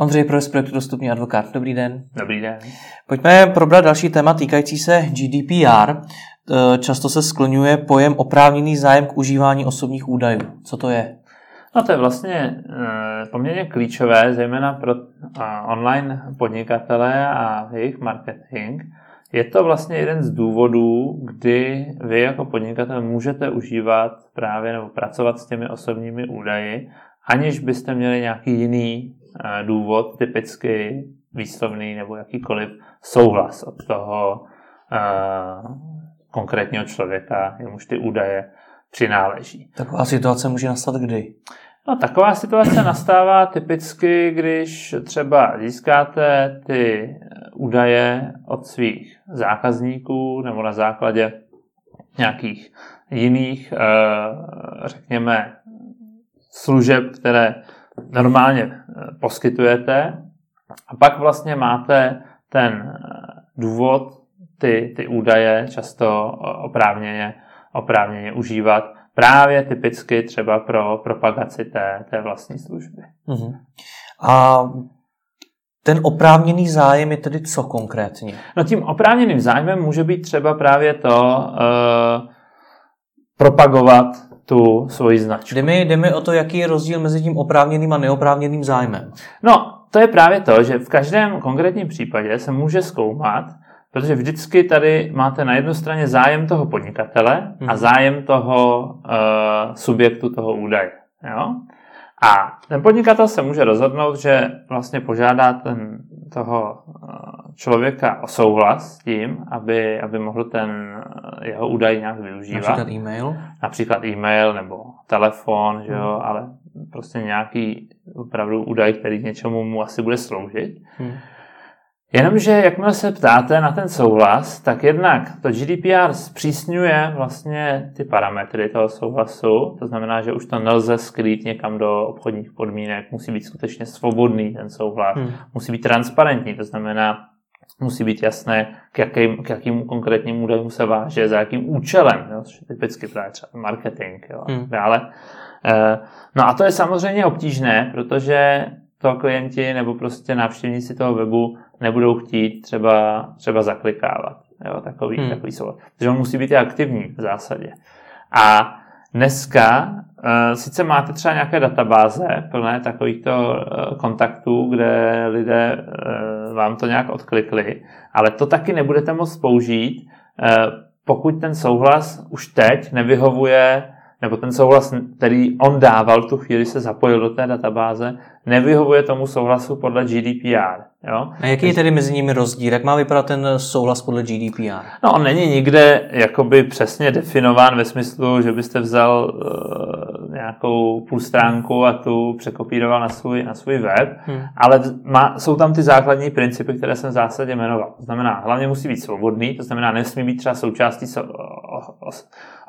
Ondřej Pro z projektu Dostupný advokát. Dobrý den. Dobrý den. Pojďme probrat další téma týkající se GDPR. E, často se skloňuje pojem oprávněný zájem k užívání osobních údajů. Co to je? No to je vlastně e, poměrně klíčové, zejména pro online podnikatele a jejich marketing. Je to vlastně jeden z důvodů, kdy vy jako podnikatel můžete užívat právě nebo pracovat s těmi osobními údaji, aniž byste měli nějaký jiný důvod, typicky výslovný nebo jakýkoliv souhlas od toho konkrétního člověka, jemuž ty údaje přináleží. Taková situace může nastat kdy? No, taková situace nastává typicky, když třeba získáte ty údaje od svých zákazníků nebo na základě nějakých jiných, eh, řekněme, služeb, které normálně eh, poskytujete a pak vlastně máte ten eh, důvod, ty, ty údaje často oprávněně, oprávněně užívat právě typicky třeba pro propagaci té, té vlastní služby. Uh-huh. A ten oprávněný zájem je tedy co konkrétně? No tím oprávněným zájmem může být třeba právě to uh, propagovat tu svoji značku. Jde mi, jde mi o to, jaký je rozdíl mezi tím oprávněným a neoprávněným zájmem. No, to je právě to, že v každém konkrétním případě se může zkoumat, protože vždycky tady máte na jednu straně zájem toho podnikatele a mhm. zájem toho uh, subjektu toho údaje. Jo? A ten podnikatel se může rozhodnout, že vlastně požádá ten, toho eh, člověka o souhlas s tím, aby, aby mohl ten eh, jeho údaj nějak využívat. Například e-mail? Například e-mail nebo telefon, že jo, hmm. ale prostě nějaký opravdu údaj, který něčemu mu asi bude sloužit. Hmm. Jenomže jakmile se ptáte na ten souhlas, tak jednak to GDPR zpřísňuje vlastně ty parametry toho souhlasu, to znamená, že už to nelze skrýt někam do obchodních podmínek, musí být skutečně svobodný ten souhlas, hmm. musí být transparentní, to znamená, musí být jasné, k jakým, k jakým konkrétním údajům se váže, za jakým účelem, jo, což je typicky právě třeba marketing jo, hmm. dále. Eh, no a to je samozřejmě obtížné, protože to klienti nebo prostě návštěvníci toho webu nebudou chtít třeba, třeba zaklikávat. Jo, takový, hmm. takový soulad. Takže on musí být i aktivní v zásadě. A dneska uh, sice máte třeba nějaké databáze plné takovýchto uh, kontaktů, kde lidé uh, vám to nějak odklikli, ale to taky nebudete moct použít, pokud ten souhlas už teď nevyhovuje nebo ten souhlas, který on dával tu chvíli, se zapojil do té databáze, nevyhovuje tomu souhlasu podle GDPR. Jo? A jaký je tedy mezi nimi rozdíl? Jak má vypadat ten souhlas podle GDPR? No, on není nikde jakoby přesně definován ve smyslu, že byste vzal uh, nějakou půl stránku a tu překopíroval na svůj, na svůj web, hmm. ale má, jsou tam ty základní principy, které jsem v zásadě jmenoval. To znamená, hlavně musí být svobodný, to znamená, nesmí být třeba součástí so, o, o,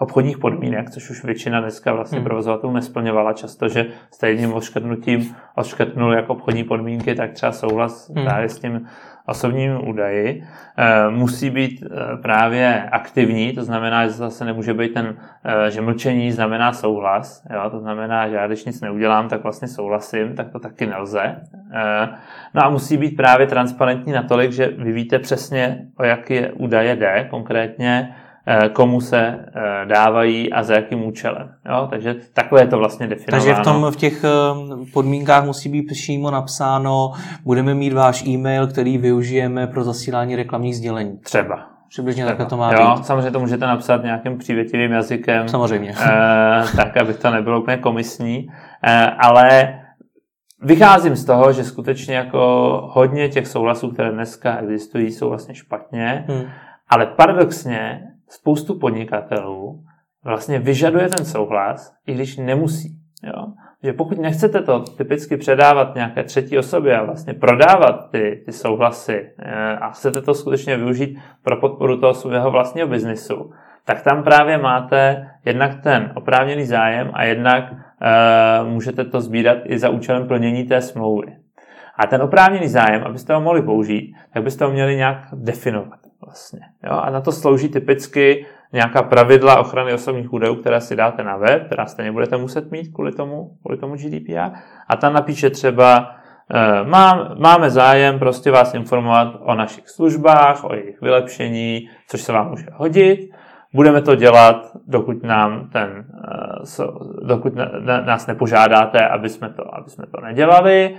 obchodních podmínek, což už většina dneska vlastně hmm. provozovatelů nesplňovala často, že stejným odškrtnutím odškrtnul jako obchodní podmínky, tak třeba souhlas hmm. právě s tím osobními údaji. E, musí být e, právě aktivní, to znamená, že zase nemůže být ten, e, že mlčení znamená souhlas, jo? to znamená, že já když nic neudělám, tak vlastně souhlasím, tak to taky nelze. No a musí být právě transparentní natolik, že vy víte přesně, o jaké údaje jde, konkrétně Eh, komu se eh, dávají a za jakým účelem. Jo? Takže takhle je to vlastně definováno. Takže v, tom, v těch eh, podmínkách musí být přímo napsáno, budeme mít váš e-mail, který využijeme pro zasílání reklamních sdělení. Třeba. Přibližně takhle to má jo, být. Samozřejmě to můžete napsat nějakým přívětivým jazykem. Samozřejmě. Eh, tak, aby to nebylo úplně komisní. Eh, ale Vycházím z toho, že skutečně jako hodně těch souhlasů, které dneska existují, jsou vlastně špatně, hmm. ale paradoxně spoustu podnikatelů vlastně vyžaduje ten souhlas, i když nemusí. Jo? Že pokud nechcete to typicky předávat nějaké třetí osobě a vlastně prodávat ty, ty souhlasy eh, a chcete to skutečně využít pro podporu toho svého vlastního biznisu, tak tam právě máte jednak ten oprávněný zájem a jednak uh, můžete to sbírat i za účelem plnění té smlouvy. A ten oprávněný zájem, abyste ho mohli použít, tak byste ho měli nějak definovat vlastně. Jo? A na to slouží typicky nějaká pravidla ochrany osobních údajů, které si dáte na web, která stejně budete muset mít kvůli tomu, kvůli tomu GDPR. A tam napíše třeba Mám, máme zájem prostě vás informovat o našich službách, o jejich vylepšení, což se vám může hodit. Budeme to dělat, dokud nám ten, dokud nás nepožádáte, aby jsme to, aby jsme to nedělali.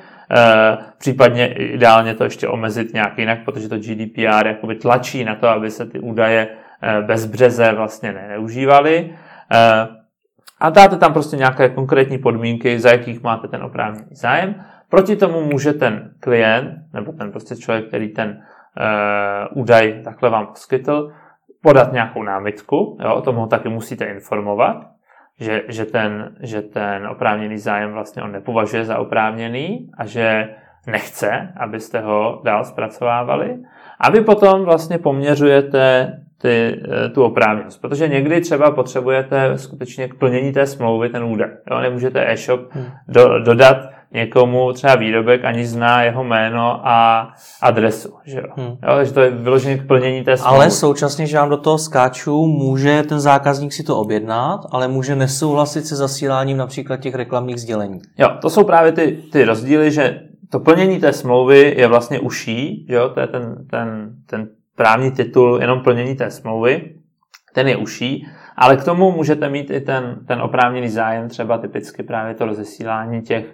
Případně ideálně to ještě omezit nějak jinak, protože to GDPR jakoby tlačí na to, aby se ty údaje bez březe vlastně neužívaly. A dáte tam prostě nějaké konkrétní podmínky, za jakých máte ten oprávněný zájem. Proti tomu může ten klient, nebo ten prostě člověk, který ten údaj takhle vám poskytl, podat nějakou námitku, jo, o tom ho taky musíte informovat, že, že, ten, že ten oprávněný zájem vlastně on nepovažuje za oprávněný a že nechce, abyste ho dál zpracovávali. A vy potom vlastně poměřujete ty, eh, tu oprávněnost. Protože někdy třeba potřebujete skutečně k plnění té smlouvy ten údaj. Jo? Nemůžete e-shop hmm. do, dodat někomu třeba výrobek, ani zná jeho jméno a adresu. Že jo? Hmm. Jo, takže to je vyloženě k plnění té smlouvy. Ale současně, že vám do toho skáču, může ten zákazník si to objednat, ale může nesouhlasit se zasíláním například těch reklamních sdělení. Jo, to jsou právě ty, ty rozdíly, že to plnění té smlouvy je vlastně uší, jo? to je ten, ten, ten právní titul jenom plnění té smlouvy, ten je uší, ale k tomu můžete mít i ten, ten oprávněný zájem, třeba typicky právě to rozesílání těch,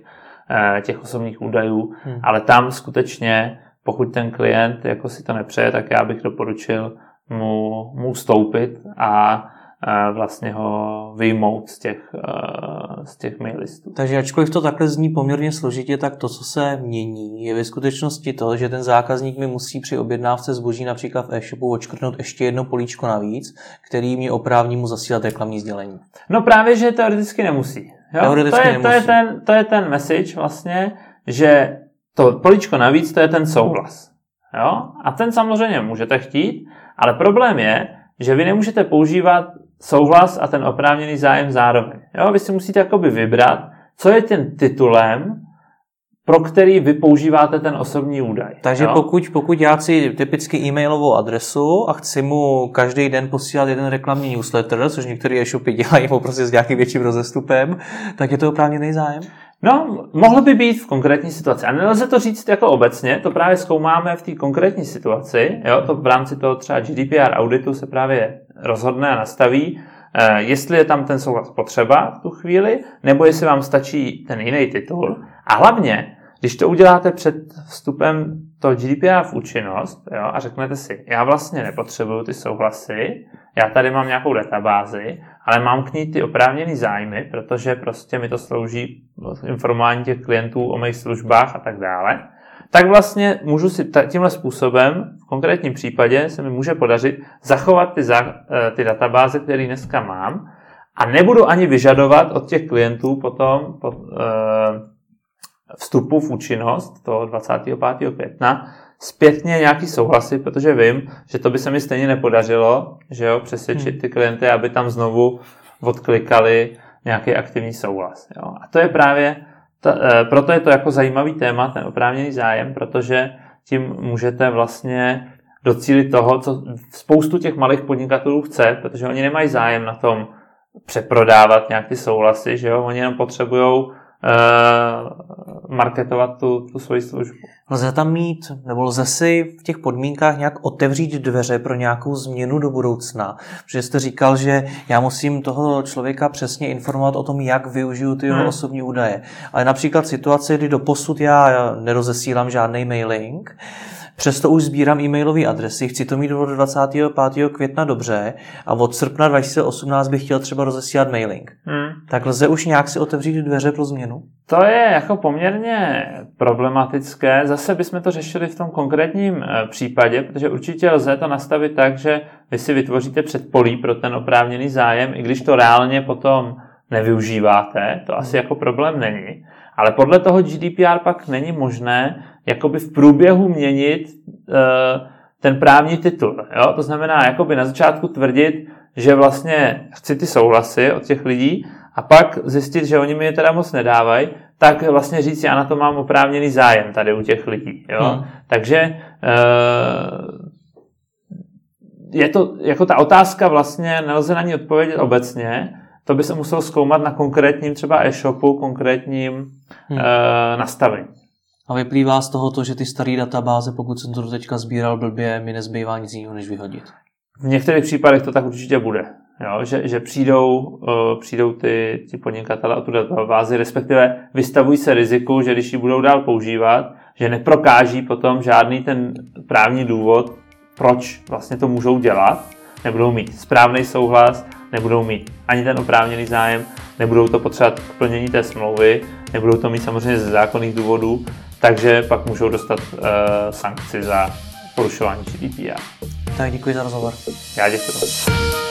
těch osobních údajů, hmm. ale tam skutečně, pokud ten klient jako si to nepřeje, tak já bych doporučil mu, mu stoupit a vlastně ho vyjmout z těch, z těch mail listů. Takže ačkoliv to takhle zní poměrně složitě, tak to, co se mění, je ve skutečnosti to, že ten zákazník mi musí při objednávce zboží například v e-shopu očkrtnout ještě jedno políčko navíc, který mě oprávní mu zasílat reklamní sdělení. No právě, že teoreticky nemusí. Jo? To, je. To, je ten, to je ten message vlastně, že to políčko navíc, to je ten souhlas. Jo? A ten samozřejmě můžete chtít, ale problém je, že vy nemůžete používat souhlas a ten oprávněný zájem zároveň. Jo? Vy si musíte jakoby vybrat, co je tím titulem, pro který vy používáte ten osobní údaj. Takže jo? pokud, pokud já chci typicky e-mailovou adresu a chci mu každý den posílat jeden reklamní newsletter, což některé e-shopy dělají prostě s nějakým větším rozestupem, tak je to oprávněný zájem? No, mohlo by být v konkrétní situaci. A nelze to říct jako obecně, to právě zkoumáme v té konkrétní situaci. Jo? To v rámci toho třeba GDPR auditu se právě rozhodne a nastaví, eh, jestli je tam ten souhlas potřeba v tu chvíli, nebo jestli vám stačí ten jiný titul. A hlavně, když to uděláte před vstupem toho GDPR v účinnost jo, a řeknete si, já vlastně nepotřebuju ty souhlasy, já tady mám nějakou databázi, ale mám k ní ty oprávněné zájmy, protože prostě mi to slouží informování těch klientů o mých službách a tak dále, tak vlastně můžu si tímhle způsobem, v konkrétním případě se mi může podařit zachovat ty, za, eh, ty databáze, které dneska mám a nebudu ani vyžadovat od těch klientů potom po, eh, vstupu v účinnost toho 25. května zpětně nějaký souhlasy, protože vím, že to by se mi stejně nepodařilo, že jo, přesvědčit hmm. ty klienty, aby tam znovu odklikali nějaký aktivní souhlas. Jo. A to je právě, ta, e, proto je to jako zajímavý téma, ten oprávněný zájem, protože tím můžete vlastně docílit toho, co spoustu těch malých podnikatelů chce, protože oni nemají zájem na tom přeprodávat nějak ty souhlasy, že jo, oni jenom potřebují uh, marketovat tu, tu svoji službu. Lze tam mít, nebo lze si v těch podmínkách nějak otevřít dveře pro nějakou změnu do budoucna? Protože jste říkal, že já musím toho člověka přesně informovat o tom, jak využiju ty jeho hmm. osobní údaje. Ale například situace, kdy do posud já nerozesílám žádný mailing, Přesto už sbírám e-mailové adresy, chci to mít do 25. května dobře a od srpna 2018 bych chtěl třeba rozesílat mailing. Hmm. Tak lze už nějak si otevřít dveře pro změnu? To je jako poměrně problematické. Zase bychom to řešili v tom konkrétním eh, případě, protože určitě lze to nastavit tak, že vy si vytvoříte předpolí pro ten oprávněný zájem, i když to reálně potom nevyužíváte, to asi jako problém není. Ale podle toho GDPR pak není možné jakoby v průběhu měnit uh, ten právní titul. Jo? To znamená, jakoby na začátku tvrdit, že vlastně chci ty souhlasy od těch lidí a pak zjistit, že oni mi je teda moc nedávají, tak vlastně říct, já na to mám oprávněný zájem tady u těch lidí. Jo? Hmm. Takže uh, je to, jako ta otázka vlastně nelze na ní odpovědět obecně, to by se muselo zkoumat na konkrétním třeba e-shopu, konkrétním hmm. uh, nastavení. A vyplývá z toho to, že ty staré databáze, pokud jsem to teďka sbíral blbě, mi nezbývá nic jiného, než vyhodit. V některých případech to tak určitě bude. Jo, že, že přijdou, uh, přijdou ty, ty podnikatele a tu databázi, respektive vystavují se riziku, že když ji budou dál používat, že neprokáží potom žádný ten právní důvod, proč vlastně to můžou dělat, nebudou mít správný souhlas, nebudou mít ani ten oprávněný zájem, nebudou to potřebovat k plnění té smlouvy, nebudou to mít samozřejmě ze zákonných důvodů, takže pak můžou dostat uh, sankci za porušování GDPR. Tak děkuji za rozhovor. Já děkuji.